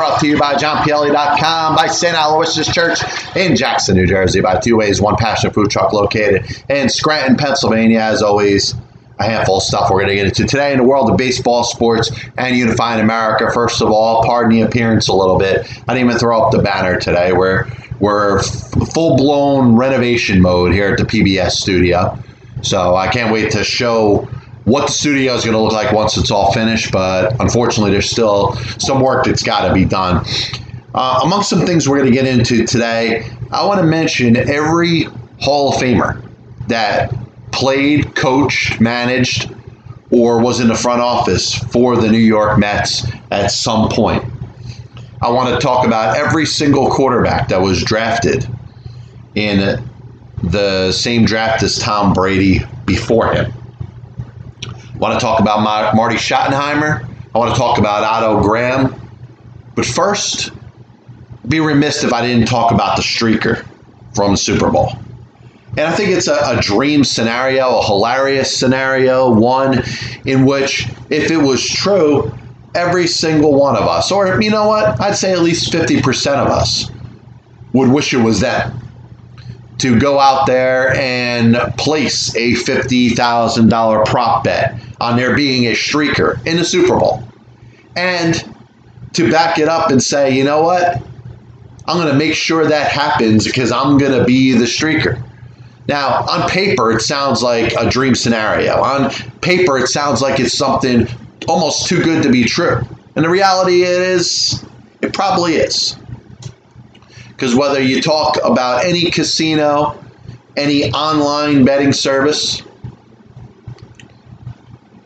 brought to you by JohnPielli.com, by St. Aloysius Church in Jackson, New Jersey, by Two Ways, One Passion Food Truck located in Scranton, Pennsylvania. As always, a handful of stuff we're going to get into today in the world of baseball, sports, and unifying America. First of all, pardon the appearance a little bit. I didn't even throw up the banner today. We're we're full blown renovation mode here at the PBS studio, so I can't wait to show what the studio is going to look like once it's all finished. But unfortunately, there's still some work that's got to be done. Uh, among some things we're going to get into today, I want to mention every Hall of Famer that played, coached, managed, or was in the front office for the New York Mets at some point. I want to talk about every single quarterback that was drafted in the same draft as Tom Brady before him. I want to talk about Marty Schottenheimer. I want to talk about Otto Graham. But first, be remiss if I didn't talk about the streaker from the Super Bowl. And I think it's a, a, dream scenario, a hilarious scenario, one in which, if it was true, every single one of us, or you know what, I'd say at least 50% of us, would wish it was them. To go out there and place a $50,000 prop bet on there being a streaker in the Super Bowl. And to back it up and say, you know what, I'm going to make sure that happens because I'm going to be the streaker. Now, on paper, it sounds like a dream scenario. On paper, it sounds like it's something almost too good to be true. And the reality is, it probably is. Because whether you talk about any casino, any online betting service,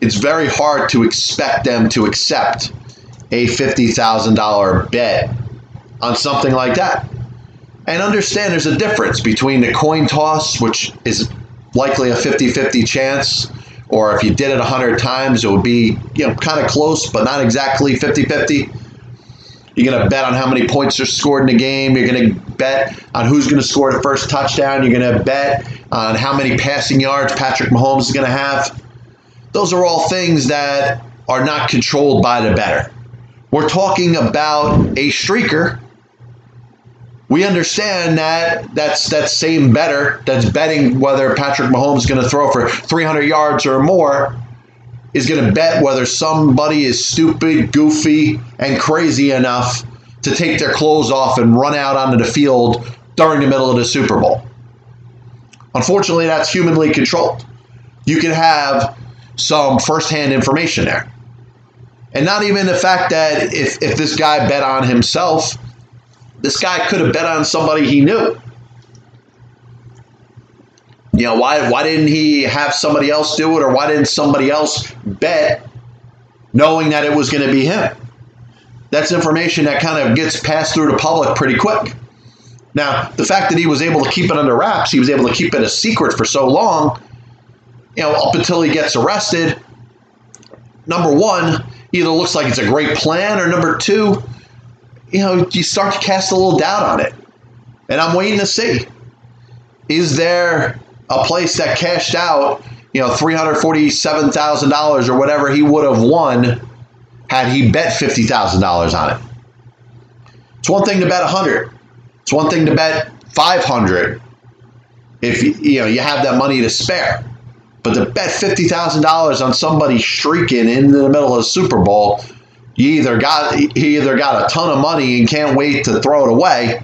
it's very hard to expect them to accept a $50,000 bet on something like that. And understand there's a difference between the coin toss, which is likely a 50 50 chance, or if you did it 100 times, it would be you know kind of close, but not exactly 50 50. You're going to bet on how many points are scored in the game. You're going to bet on who's going to score the first touchdown. You're going to bet on how many passing yards Patrick Mahomes is going to have. Those are all things that are not controlled by the bettor. We're talking about a streaker we understand that that's that same bettor that's betting whether Patrick Mahomes is going to throw for 300 yards or more is going to bet whether somebody is stupid, goofy, and crazy enough to take their clothes off and run out onto the field during the middle of the Super Bowl. Unfortunately, that's humanly controlled. You can have some firsthand information there. And not even the fact that if, if this guy bet on himself, this guy could have bet on somebody he knew. You know, why why didn't he have somebody else do it or why didn't somebody else bet knowing that it was going to be him? That's information that kind of gets passed through the public pretty quick. Now, the fact that he was able to keep it under wraps, he was able to keep it a secret for so long, you know, up until he gets arrested. Number one, either looks like it's a great plan, or number two, you know, you start to cast a little doubt on it. And I'm waiting to see. Is there a place that cashed out, you know, $347,000 or whatever he would have won had he bet $50,000 on it? It's one thing to bet 100. It's one thing to bet 500 if you know you have that money to spare. But to bet $50,000 on somebody streaking in the middle of the Super Bowl you either got he either got a ton of money and can't wait to throw it away,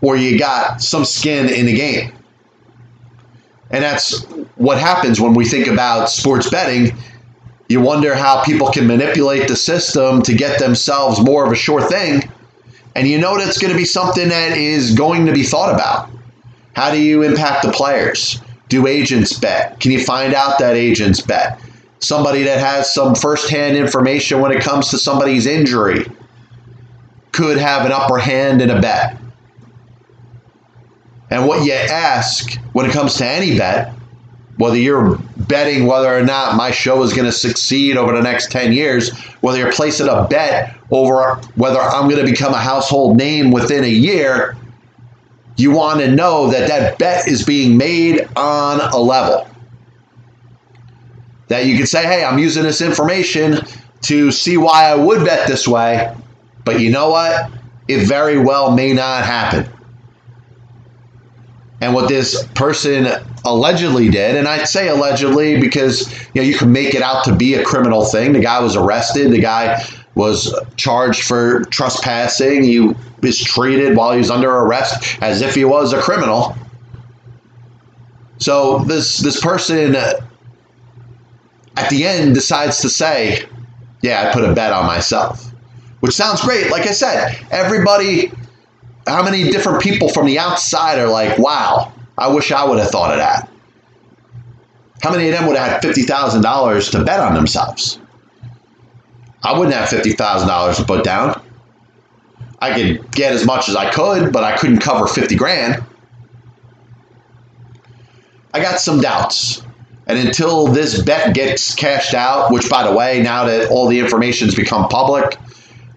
or you got some skin in the game. And that's what happens when we think about sports betting. You wonder how people can manipulate the system to get themselves more of a sure thing. And you know that's going to be something that is going to be thought about. How do you impact the players? Do agents bet? Can you find out that agents bet? somebody that has some firsthand information when it comes to somebody's injury could have an upper hand in a bet. And what you ask when it comes to any bet, whether you're betting whether or not my show is going to succeed over the next 10 years, whether you're placing a bet over whether I'm going to become a household name within a year, you want to know that that bet is being made on a level that you can say, hey, I'm using this information to see why I would bet this way, but you know what? It very well may not happen. And what this person allegedly did, and I'd say allegedly because you know you can make it out to be a criminal thing. The guy was arrested. The guy was charged for trespassing. He was treated while he was under arrest as if he was a criminal. So this this person uh, at the end decides to say, "Yeah, I put a bet on myself," which sounds great. Like I said, everybody, how many different people from the outside are like, "Wow, I wish I would have thought of that." How many of them would have had fifty thousand dollars to bet on themselves? I wouldn't have fifty thousand dollars to put down. I could get as much as I could, but I couldn't cover fifty grand. I got some doubts. And until this bet gets cashed out, which, by the way, now that all the information's become public,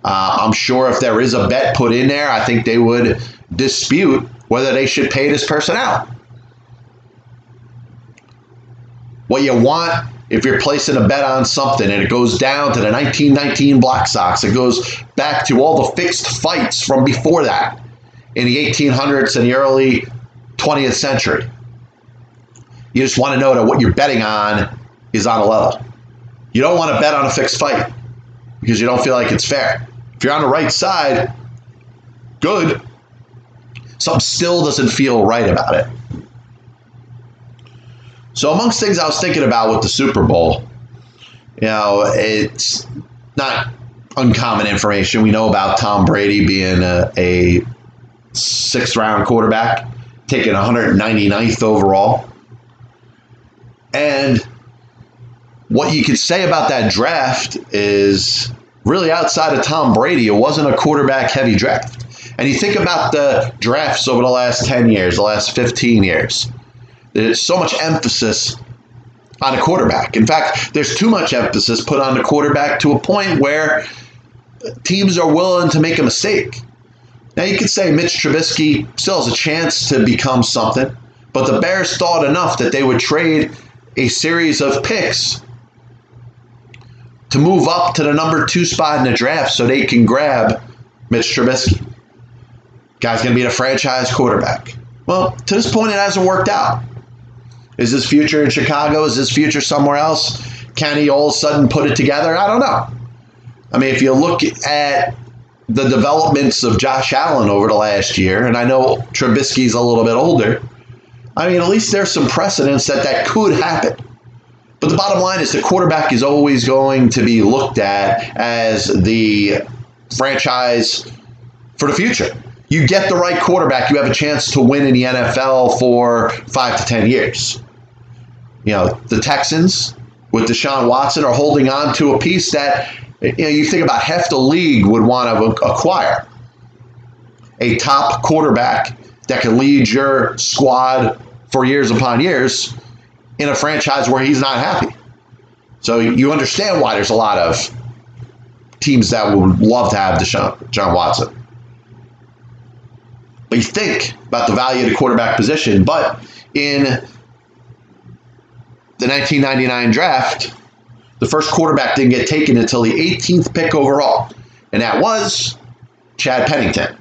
uh, I'm sure if there is a bet put in there, I think they would dispute whether they should pay this person out. What you want if you're placing a bet on something and it goes down to the 1919 Black Sox, it goes back to all the fixed fights from before that in the 1800s and the early 20th century. You just want to know that what you're betting on is on a level. You don't want to bet on a fixed fight because you don't feel like it's fair. If you're on the right side, good. Something still doesn't feel right about it. So, amongst things I was thinking about with the Super Bowl, you know, it's not uncommon information. We know about Tom Brady being a, a sixth round quarterback, taken 199th overall. And what you could say about that draft is really outside of Tom Brady, it wasn't a quarterback heavy draft. And you think about the drafts over the last 10 years, the last 15 years, there's so much emphasis on a quarterback. In fact, there's too much emphasis put on the quarterback to a point where teams are willing to make a mistake. Now, you could say Mitch Trubisky still has a chance to become something, but the Bears thought enough that they would trade a series of picks to move up to the number two spot in the draft so they can grab Mitch Trubisky. Guy's going to be a franchise quarterback. Well, to this point, it hasn't worked out. Is his future in Chicago? Is his future somewhere else? Can he all of a sudden put it together? I don't know. I mean, if you look at the developments of Josh Allen over the last year, and I know Trubisky's a little bit older, I mean, at least there's some precedence that that could happen. But the bottom line is the quarterback is always going to be looked at as the franchise for the future. You get the right quarterback, you have a chance to win in the NFL for five to 10 years. You know, the Texans with Deshaun Watson are holding on to a piece that you know you think about half the league would want to acquire. A top quarterback that can lead your squad for years upon years in a franchise where he's not happy. So you understand why there's a lot of teams that would love to have Deshaun John Watson. But you think about the value of the quarterback position, but in the 1999 draft, the first quarterback didn't get taken until the 18th pick overall, and that was Chad Pennington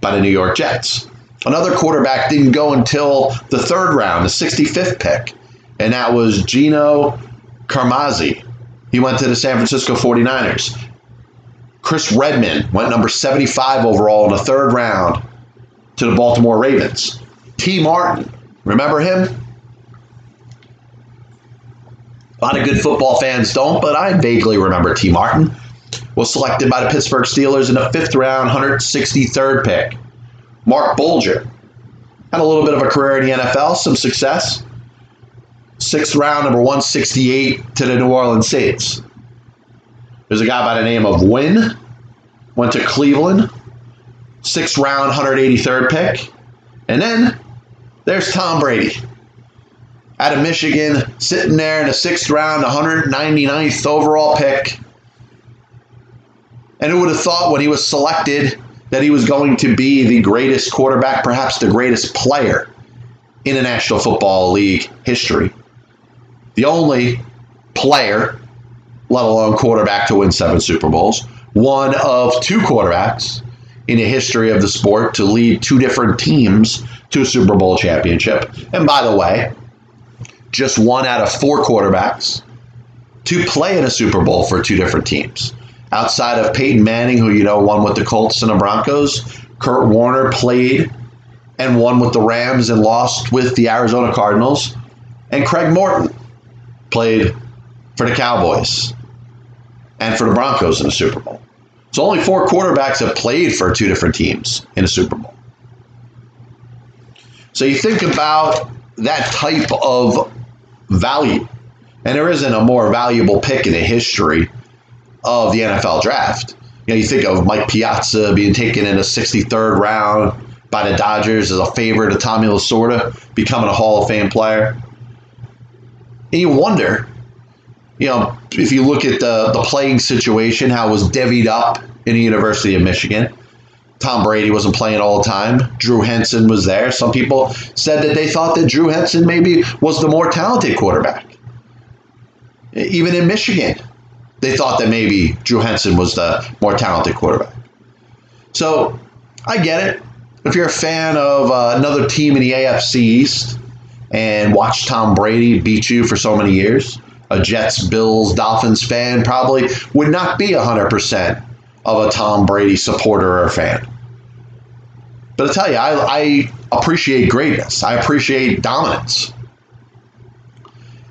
by the New York Jets. Another quarterback didn't go until the third round, the 65th pick, and that was Gino Carmazzi. He went to the San Francisco 49ers. Chris Redman went number 75 overall in the third round to the Baltimore Ravens. Tee Martin, remember him? A lot of good football fans don't, but I vaguely remember Tee Martin. Was selected by the Pittsburgh Steelers in the fifth round, 163rd pick. Marc Bulger had a little bit of a career in the NFL, some success. Sixth round, number 168 to the New Orleans Saints. There's a guy by the name of Wynn, went to Cleveland, sixth round, 183rd pick. And then there's Tom Brady out of Michigan, sitting there in the sixth round, 199th overall pick. And who would have thought when he was selected that he was going to be the greatest quarterback, perhaps the greatest player in the National Football League history? The only player let alone quarterback to win seven Super Bowls. One of two quarterbacks in the history of the sport to lead two different teams to a Super Bowl championship. And by the way, just one out of four quarterbacks to play in a Super Bowl for two different teams. Outside of Peyton Manning, who you know won with the Colts and the Broncos, Kurt Warner played and won with the Rams and lost with the Arizona Cardinals, and Craig Morton played for the Cowboys and for the Broncos in the Super Bowl. So only four quarterbacks have played for two different teams in a Super Bowl. So you think about that type of value, and there isn't a more valuable pick in the history of the NFL draft. You know, you think of Mike Piazza being taken in the 63rd round by the Dodgers as a favorite of Tommy Lasorda becoming a Hall of Fame player. And you wonder, you know, if you look at the, the playing situation, how it was divvied up in the University of Michigan. Tom Brady wasn't playing all the time. Drew Henson was there. Some people said that they thought that Drew Henson maybe was the more talented quarterback. Even in Michigan, they thought that maybe Drew Henson was the more talented quarterback. So I get it. If you're a fan of uh, another team in the AFC East and watch Tom Brady beat you for so many years, a Jets, Bills, Dolphins fan probably would not be 100% of a Tom Brady supporter or fan. But I tell you, I, I appreciate greatness. I appreciate dominance.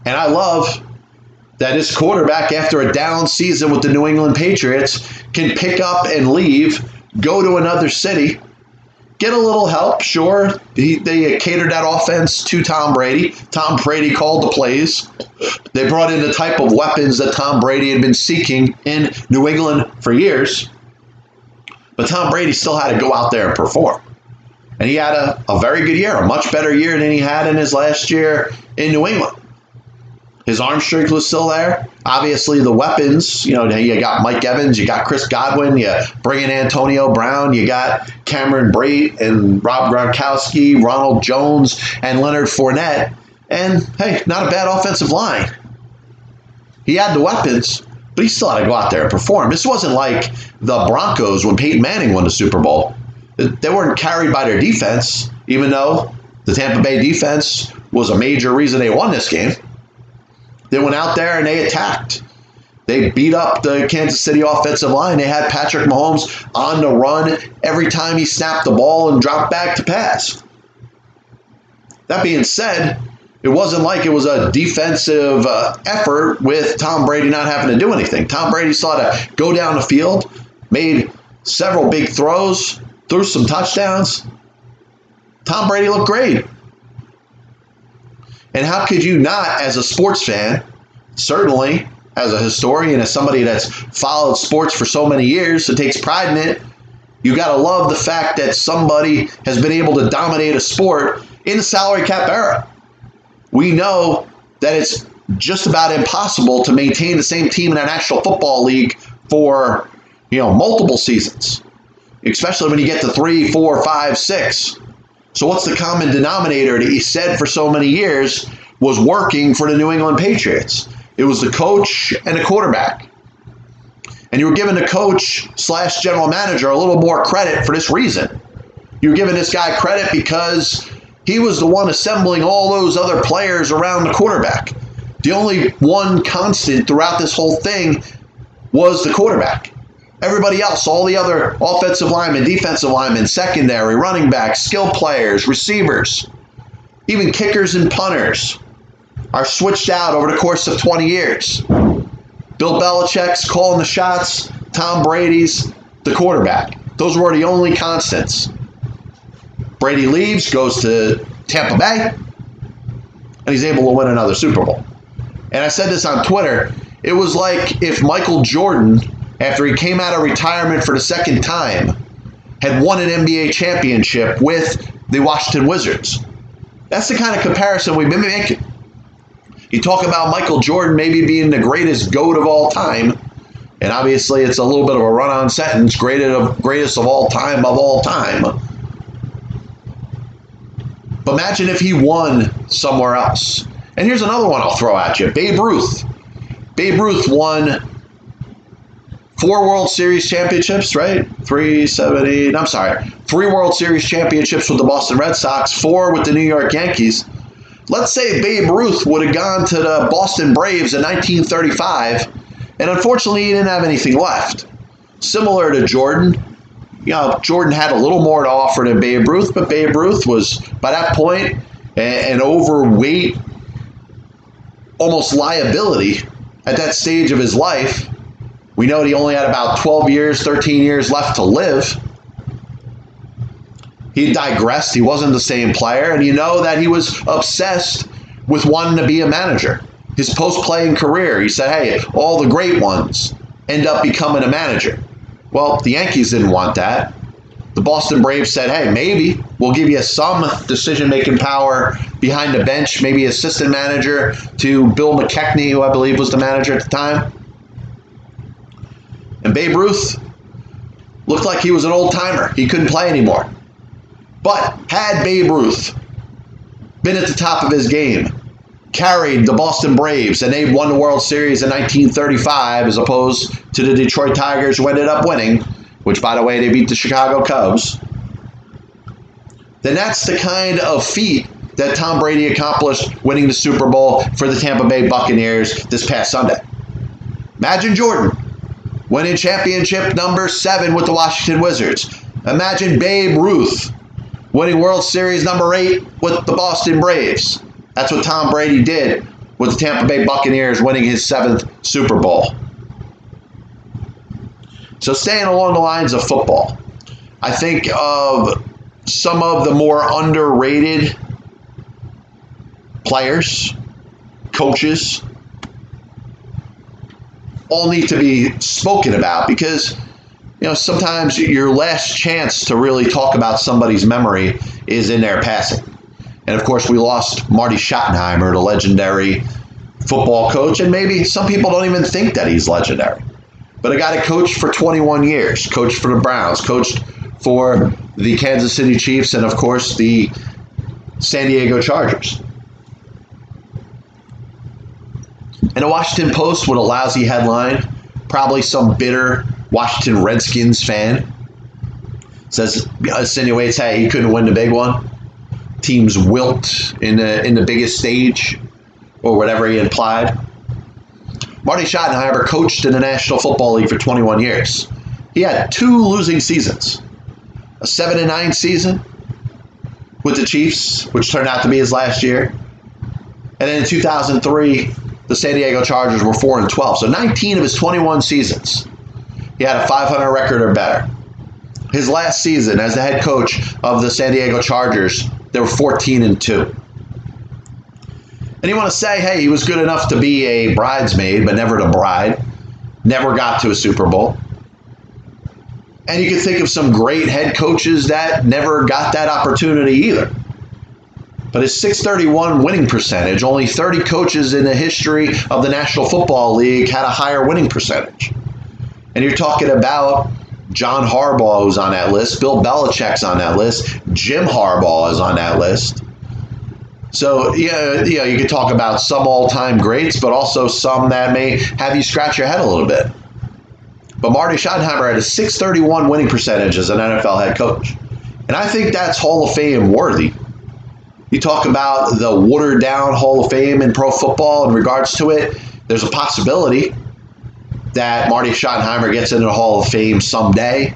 And I love that his quarterback, after a down season with the New England Patriots, can pick up and leave, go to another city, get a little help. Sure, he, they catered that offense to Tom Brady. Tom Brady called the plays. They brought in the type of weapons that Tom Brady had been seeking in New England for years. But Tom Brady still had to go out there and perform. And he had a, a very good year, a much better year than he had in his last year in New England. His arm strength was still there. Obviously, the weapons, you know, you got Mike Evans, you got Chris Godwin, you bring in Antonio Brown, you got Cameron Brate and Rob Gronkowski, Ronald Jones, and Leonard Fournette. And hey, not a bad offensive line. He had the weapons, but he still had to go out there and perform. This wasn't like the Broncos when Peyton Manning won the Super Bowl. They weren't carried by their defense, even though the Tampa Bay defense was a major reason they won this game. They went out there and they attacked. They beat up the Kansas City offensive line. They had Patrick Mahomes on the run every time he snapped the ball and dropped back to pass. That being said, it wasn't like it was a defensive uh, effort with Tom Brady not having to do anything. Tom Brady saw to go down the field, made several big throws, threw some touchdowns. Tom Brady looked great. And how could you not, as a sports fan, certainly as a historian, as somebody that's followed sports for so many years, that takes pride in it, you got to love the fact that somebody has been able to dominate a sport in the salary cap era. We know that it's just about impossible to maintain the same team in a National Football League for you know multiple seasons, especially when you get to three, four, five, six. So, what's the common denominator that he said for so many years was working for the New England Patriots? It was the coach and the quarterback. And you were giving the coach slash general manager a little more credit for this reason. You were giving this guy credit because he was the one assembling all those other players around the quarterback. The only one constant throughout this whole thing was the quarterback. Everybody else, all the other offensive linemen, defensive linemen, secondary, running backs, skill players, receivers, even kickers and punters are switched out over the course of 20 years. Bill Belichick's calling the shots, Tom Brady's the quarterback. Those were the only constants. Brady leaves, goes to Tampa Bay, and he's able to win another Super Bowl. And I said this on Twitter. It was like if Michael Jordan after he came out of retirement for the second time, had won an NBA championship with the Washington Wizards. That's the kind of comparison we've been making. You talk about Michael Jordan maybe being the greatest GOAT of all time, and obviously it's a little bit of a run on sentence greatest of, greatest of all time of all time. But imagine if he won somewhere else. And here's another one I'll throw at you Babe Ruth. Babe Ruth won four World Series championships, right? Three, seven, eight. I'm sorry, three World Series championships with the Boston Red Sox, four with the New York Yankees. Let's say Babe Ruth would have gone to the Boston Braves in 1935, and unfortunately, he didn't have anything left. Similar to Jordan, you know, Jordan had a little more to offer than Babe Ruth, but Babe Ruth was, by that point, an overweight, almost liability at that stage of his life. We know he only had about 12 years, 13 years left to live. He digressed. He wasn't the same player. And you know that he was obsessed with wanting to be a manager. His post playing career, he said, hey, all the great ones end up becoming a manager. Well, the Yankees didn't want that. The Boston Braves said, hey, maybe we'll give you some decision making power behind the bench, maybe assistant manager to Bill McKechnie, who I believe was the manager at the time. And Babe Ruth looked like he was an old timer. He couldn't play anymore. But had Babe Ruth been at the top of his game, carried the Boston Braves, and they won the World Series in 1935 as opposed to the Detroit Tigers, who ended up winning, which, by the way, they beat the Chicago Cubs, then that's the kind of feat that Tom Brady accomplished winning the Super Bowl for the Tampa Bay Buccaneers this past Sunday. Imagine Jordan winning championship number seven with the Washington Wizards. Imagine Babe Ruth winning World Series number eight with the Boston Braves. That's what Tom Brady did with the Tampa Bay Buccaneers winning his seventh Super Bowl. So, staying along the lines of football, I think of some of the more underrated players, coaches, all need to be spoken about because you know sometimes your last chance to really talk about somebody's memory is in their passing. And of course, we lost Marty Schottenheimer, the legendary football coach, and maybe some people don't even think that he's legendary. But a guy that coached for 21 years, coached for the Browns, coached for the Kansas City Chiefs, and of course the San Diego Chargers. And the Washington Post with a lousy headline, probably some bitter Washington Redskins fan says insinuates, hey, he couldn't win the big one teams wilt in the in the biggest stage, or whatever he implied. Marty Schottenheimer coached in the National Football League for 21 years. He had two losing seasons, a seven and nine season with the Chiefs, which turned out to be his last year, and then in 2003, the San Diego Chargers were four and 12. So 19 of his 21 seasons, he had a 500 record or better. His last season as the head coach of the San Diego Chargers they were 14 and 2. And you want to say, hey, he was good enough to be a bridesmaid, but never the bride, never got to a Super Bowl. And you can think of some great head coaches that never got that opportunity either. But his 631 winning percentage, only 30 coaches in the history of the National Football League had a higher winning percentage. And you're talking about John Harbaugh who's on that list. Bill Belichick's on that list. Jim Harbaugh is on that list. So yeah, you know, you could talk about some all-time greats, but also some that may have you scratch your head a little bit. But Marty Schottenheimer had a 631 winning percentage as an NFL head coach. And I think that's Hall of Fame worthy. You talk about the watered down Hall of Fame in pro football in regards to it, there's a possibility that Marty Schottenheimer gets into the Hall of Fame someday.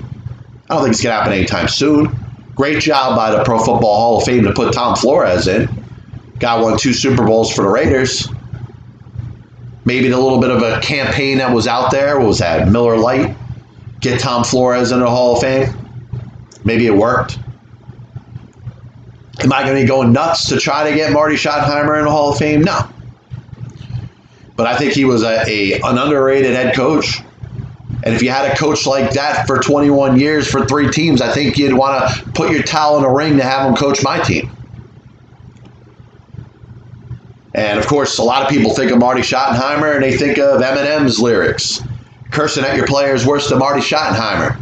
I don't think it's going to happen anytime soon. Great job by the Pro Football Hall of Fame to put Tom Flores in. Got won two Super Bowls for the Raiders. Maybe a little bit of a campaign that was out there. What was that? Miller Lite. Get Tom Flores into the Hall of Fame. Maybe it worked. Am I going to be going nuts to try to get Marty Schottenheimer in the Hall of Fame? No. But I think he was a, a an underrated head coach. And if you had a coach like that for 21 years for three teams, I think you'd want to put your towel in a ring to have him coach my team. And of course, a lot of people think of Marty Schottenheimer and they think of Eminem's lyrics. Cursing at your players worse than Marty Schottenheimer.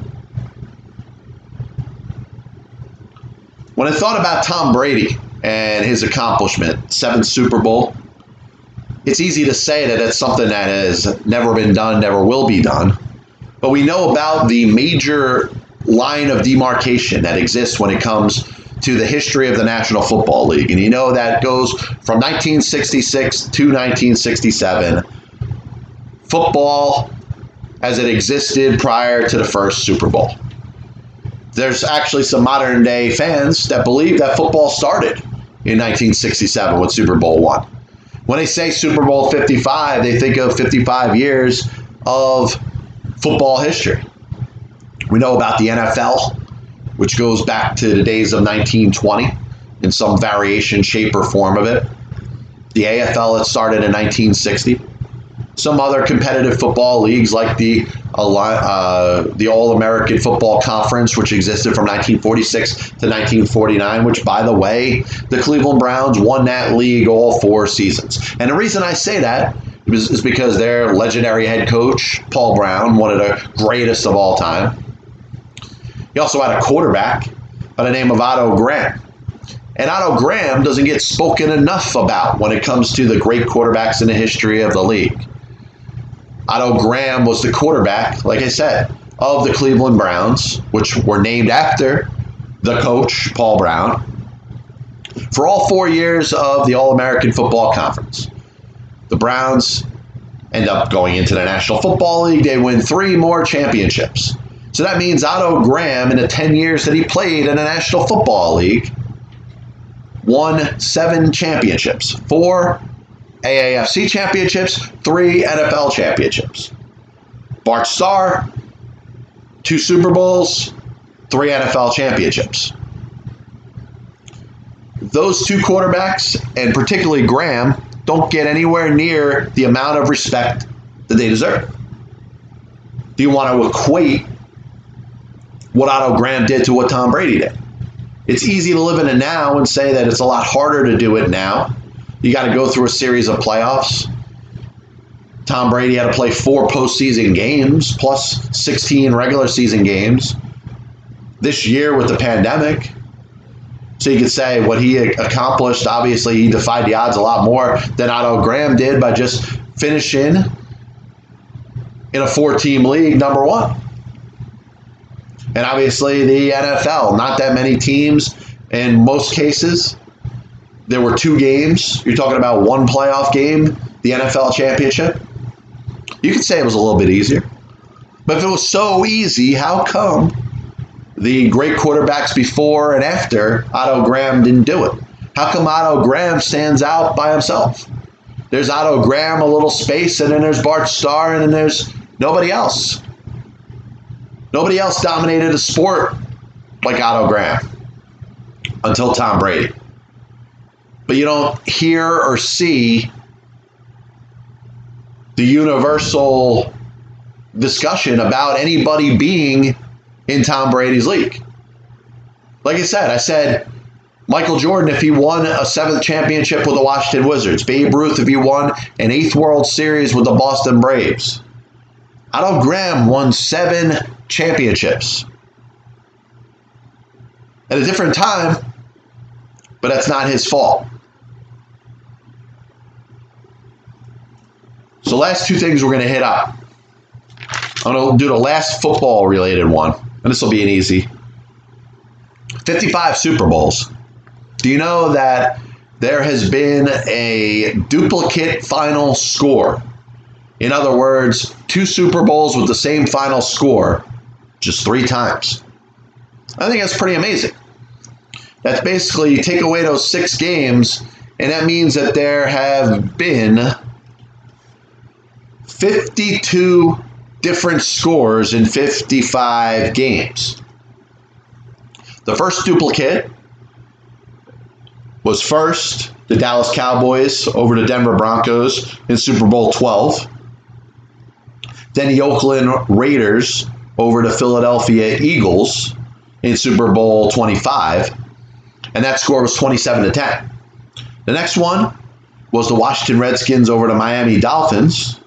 When I thought about Tom Brady and his accomplishment, seventh Super Bowl, it's easy to say that it's something that has never been done, never will be done. but we know about the major line of demarcation that exists when it comes to the history of the National Football League. And you know that goes from 1966 to 1967. Football as it existed prior to the first Super Bowl. There's actually some modern day fans that believe that football started in 1967 with Super Bowl one. When they say Super Bowl 55, they think of 55 years of football history. We know about the NFL, which goes back to the days of 1920 in some variation, shape, or form of it. The AFL, it started in 1960 some other competitive football leagues like the uh, the All American Football Conference, which existed from 1946 to 1949. Which, by the way, the Cleveland Browns won that league all four seasons. And the reason I say that is, is because their legendary head coach Paul Brown, one of the greatest of all time. He also had a quarterback by the name of Otto Graham. And Otto Graham doesn't get spoken enough about when it comes to the great quarterbacks in the history of the league. Otto Graham was the quarterback, like I said, of the Cleveland Browns, which were named after the coach, Paul Brown, for all four years of the All American Football Conference. The Browns end up going into the National Football League. They win three more championships. So that means Otto Graham, in the 10 years that he played in the National Football League, won seven championships four AAFC championships, three NFL championships. Bart Starr, two Super Bowls, three NFL championships. Those two quarterbacks, and particularly Graham, don't get anywhere near the amount of respect that they deserve. Do you want to equate what Otto Graham did to what Tom Brady did? It's easy to live in it now and say that it's a lot harder to do it now you got to go through a series of playoffs. Tom Brady had to play four postseason games plus 16 regular season games this year with the pandemic. So you could say what he accomplished, obviously, he defied the odds a lot more than Otto Graham did by just finishing in a four team league, number one. And obviously, the NFL, not that many teams in most cases there were two games. You're talking about one playoff game, the NFL championship. You could say it was a little bit easier. But if it was so easy, how come the great quarterbacks before and after Otto Graham didn't do it? How come Otto Graham stands out by himself? There's Otto Graham, a little space, and then there's Bart Starr, and then there's nobody else. Nobody else dominated a sport like Otto Graham until Tom Brady but you don't hear or see the universal discussion about anybody being in Tom Brady's league. Like I said, I said Michael Jordan if he won a seventh championship with the Washington Wizards, Babe Ruth if he won an eighth World Series with the Boston Braves. Otto Graham won seven championships at a different time, but that's not his fault. So, last two things we're going to hit up. I'm going to do the last football related one, and this will be an easy 55 Super Bowls. Do you know that there has been a duplicate final score? In other words, two Super Bowls with the same final score just three times. I think that's pretty amazing. That's basically you take away those six games, and that means that there have been 52 different scores in 55 games. The first duplicate was first the Dallas Cowboys over the Denver Broncos in Super Bowl 12. Then the Oakland Raiders over the Philadelphia Eagles in Super Bowl 25. And that score was 27 to 10. The next one was the Washington Redskins over the Miami Dolphins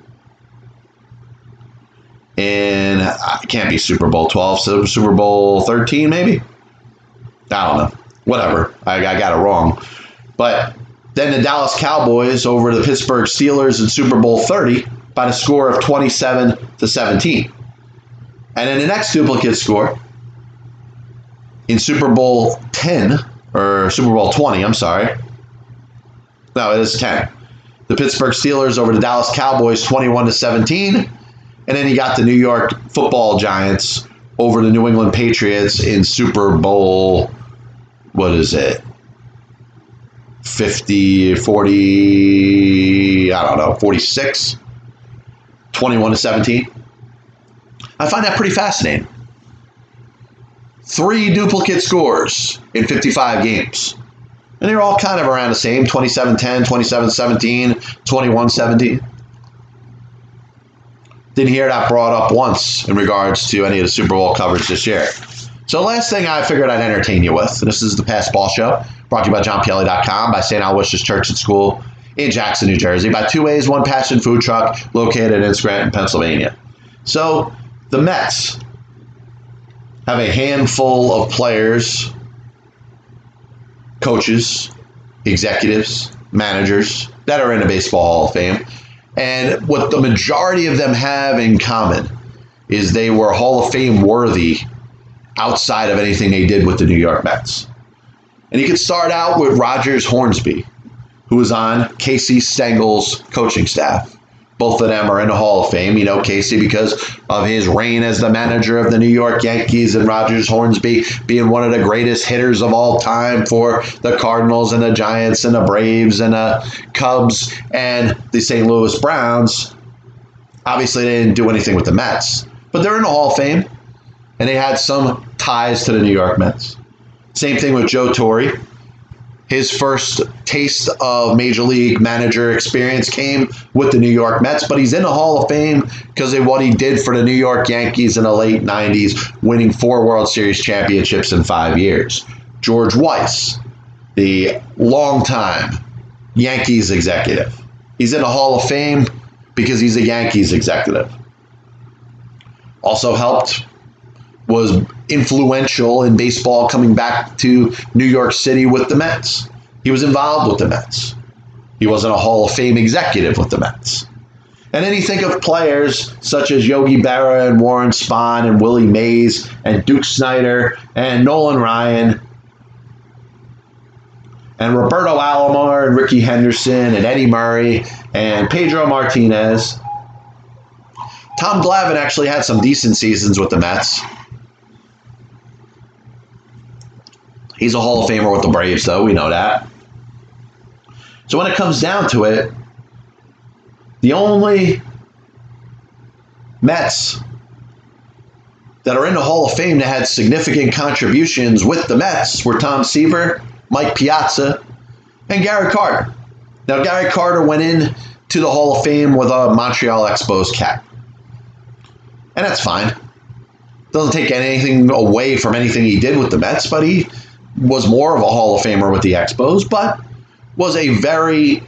in uh, it can't be Super Bowl 12, so Super Bowl 13 maybe. I don't know. Whatever. I, I got it wrong. But then the Dallas Cowboys over the Pittsburgh Steelers in Super Bowl 30 by the score of 27 to 17. And then the next duplicate score in Super Bowl 10, or Super Bowl 20, I'm sorry. No, it is 10. The Pittsburgh Steelers over the Dallas Cowboys 21 to 17. And then you got the New York football giants over the New England Patriots in Super Bowl, what is it? 50, 40, I don't know, 46, 21 to 17. I find that pretty fascinating. Three duplicate scores in 55 games. And they're all kind of around the same 27 10, 27 17, 21 17. Didn't hear that brought up once in regards to any of the Super Bowl coverage this year. So, last thing I figured I'd entertain you with, this is the Pass Ball Show, brought to you by JohnPielli.com, by St. Aloysius Church and School in Jackson, New Jersey, by Two Ways, One Passion Food Truck located in Scranton, Pennsylvania. So, the Mets have a handful of players, coaches, executives, managers that are in the Baseball Hall of Fame and what the majority of them have in common is they were Hall of Fame worthy outside of anything they did with the New York Mets. And you could start out with Rogers Hornsby, who was on Casey Stengel's coaching staff. Both of them are in the Hall of Fame. You know, Casey because of his reign as the manager of the New York Yankees, and Rogers Hornsby being one of the greatest hitters of all time for the Cardinals and the Giants and the Braves and the Cubs and the St. Louis Browns. Obviously, they didn't do anything with the Mets, but they're in the Hall of Fame, and they had some ties to the New York Mets. Same thing with Joe Torre his first taste of major league manager experience came with the New York Mets, but he's in the Hall of Fame because of what he did for the New York Yankees in the late 90s, winning four World Series championships in five years. George Weiss, the longtime Yankees executive. He's in the Hall of Fame because he's a Yankees executive. Also helped was influential in baseball coming back to New York City with the Mets. He was involved with the Mets. He wasn't a Hall of Fame executive with the Mets. And then you think of players such as Yogi Berra and Warren Spahn and Willie Mays and Duke Snider and Nolan Ryan and Roberto Alomar and Rickey Henderson and Eddie Murray and Pedro Martinez. Tom Glavine actually had some decent seasons with the Mets. He's a Hall of Famer with the Braves, though. We know that. So when it comes down to it, the only Mets that are in the Hall of Fame that had significant contributions with the Mets were Tom Seaver, Mike Piazza, and Gary Carter. Now, Gary Carter went in to the Hall of Fame with a Montreal Expos cap. And that's fine. Doesn't take anything away from anything he did with the Mets, but he was more of a Hall of Famer with the Expos, but was a very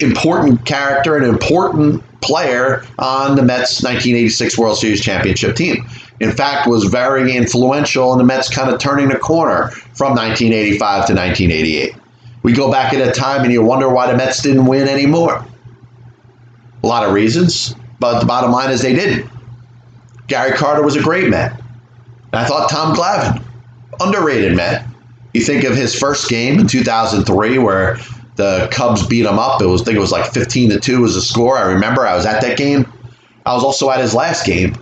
important character and important player on the Mets 1986 World Series championship team. In fact, was very influential in the Mets kind of turning the corner from 1985 to 1988. We go back at a time and you wonder why the Mets didn't win anymore. A lot of reasons, but the bottom line is they didn't. Gary Carter was a great Met. I thought Tom Glavine, underrated Met. You think of his first game in 2003 where the Cubs beat him up. It was I think it was like 15 to 2 was the score. I remember I was at that game. I was also at his last game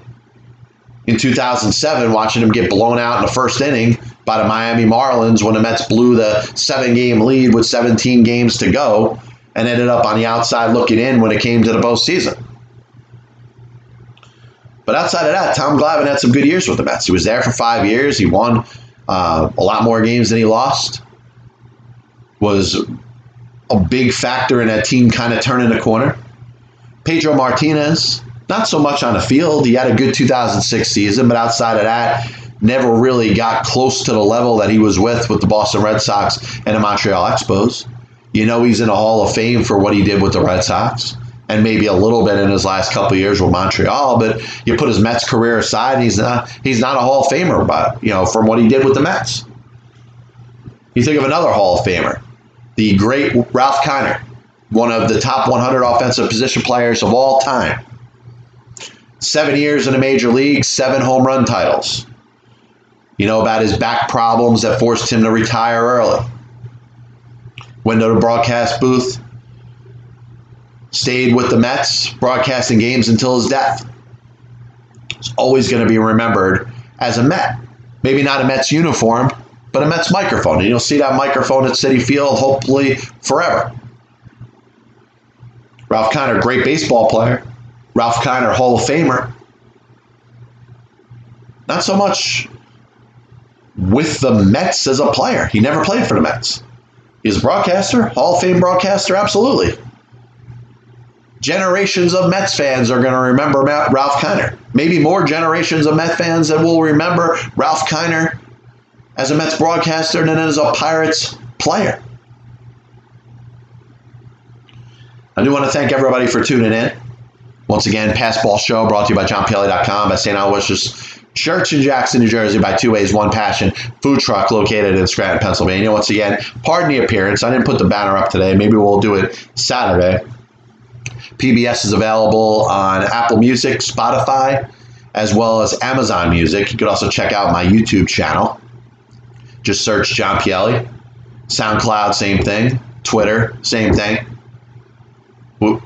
in 2007 watching him get blown out in the first inning by the Miami Marlins when the Mets blew the seven game lead with 17 games to go and ended up on the outside looking in when it came to the postseason. But outside of that, Tom Glavine had some good years with the Mets. He was there for five years. He won uh, a lot more games than he lost. Was a big factor in that team kind of turning the corner. Pedro Martinez, not so much on the field. He had a good 2006 season, but outside of that, never really got close to the level that he was with with the Boston Red Sox and the Montreal Expos. You know he's in a Hall of Fame for what he did with the Red Sox and maybe a little bit in his last couple years with Montreal. But you put his Mets career aside, he's not he's not a Hall of Famer, but you know from what he did with the Mets. You think of another Hall of Famer, the great Ralph Kiner, one of the top 100 offensive position players of all time. Seven years in the major leagues, seven home run titles. You know about his back problems that forced him to retire early. Window to broadcast booth, stayed with the Mets, broadcasting games until his death. He's always going to be remembered as a Met. Maybe not a Mets uniform, but a Mets microphone. And you'll see that microphone at Citi Field hopefully forever. Ralph Kiner, great baseball player. Ralph Kiner, Hall of Famer. Not so much with the Mets as a player. He never played for the Mets. He's a broadcaster, Hall of Fame broadcaster, absolutely. Generations of Mets fans are going to remember Ralph Kiner. Maybe more generations of Mets fans that will remember Ralph Kiner as a Mets broadcaster than as a Pirates player. I do want to thank everybody for tuning in. Once again, Passball Show brought to you by JohnPielli.com, by St. Aloysius Church in Jackson, New Jersey, by Two Ways, One Passion food truck located in Scranton, Pennsylvania. Once again, pardon the appearance. I didn't put the banner up today. Maybe we'll do it Saturday. PBS is available on Apple Music, Spotify, as well as Amazon Music. You could also check out my YouTube channel. Just search John Pielli. SoundCloud, same thing. Twitter, same thing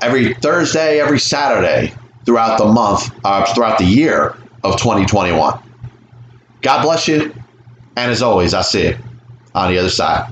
every Thursday, every Saturday throughout the month, uh, throughout the year of 2021. God bless you. And as always, I see you on the other side.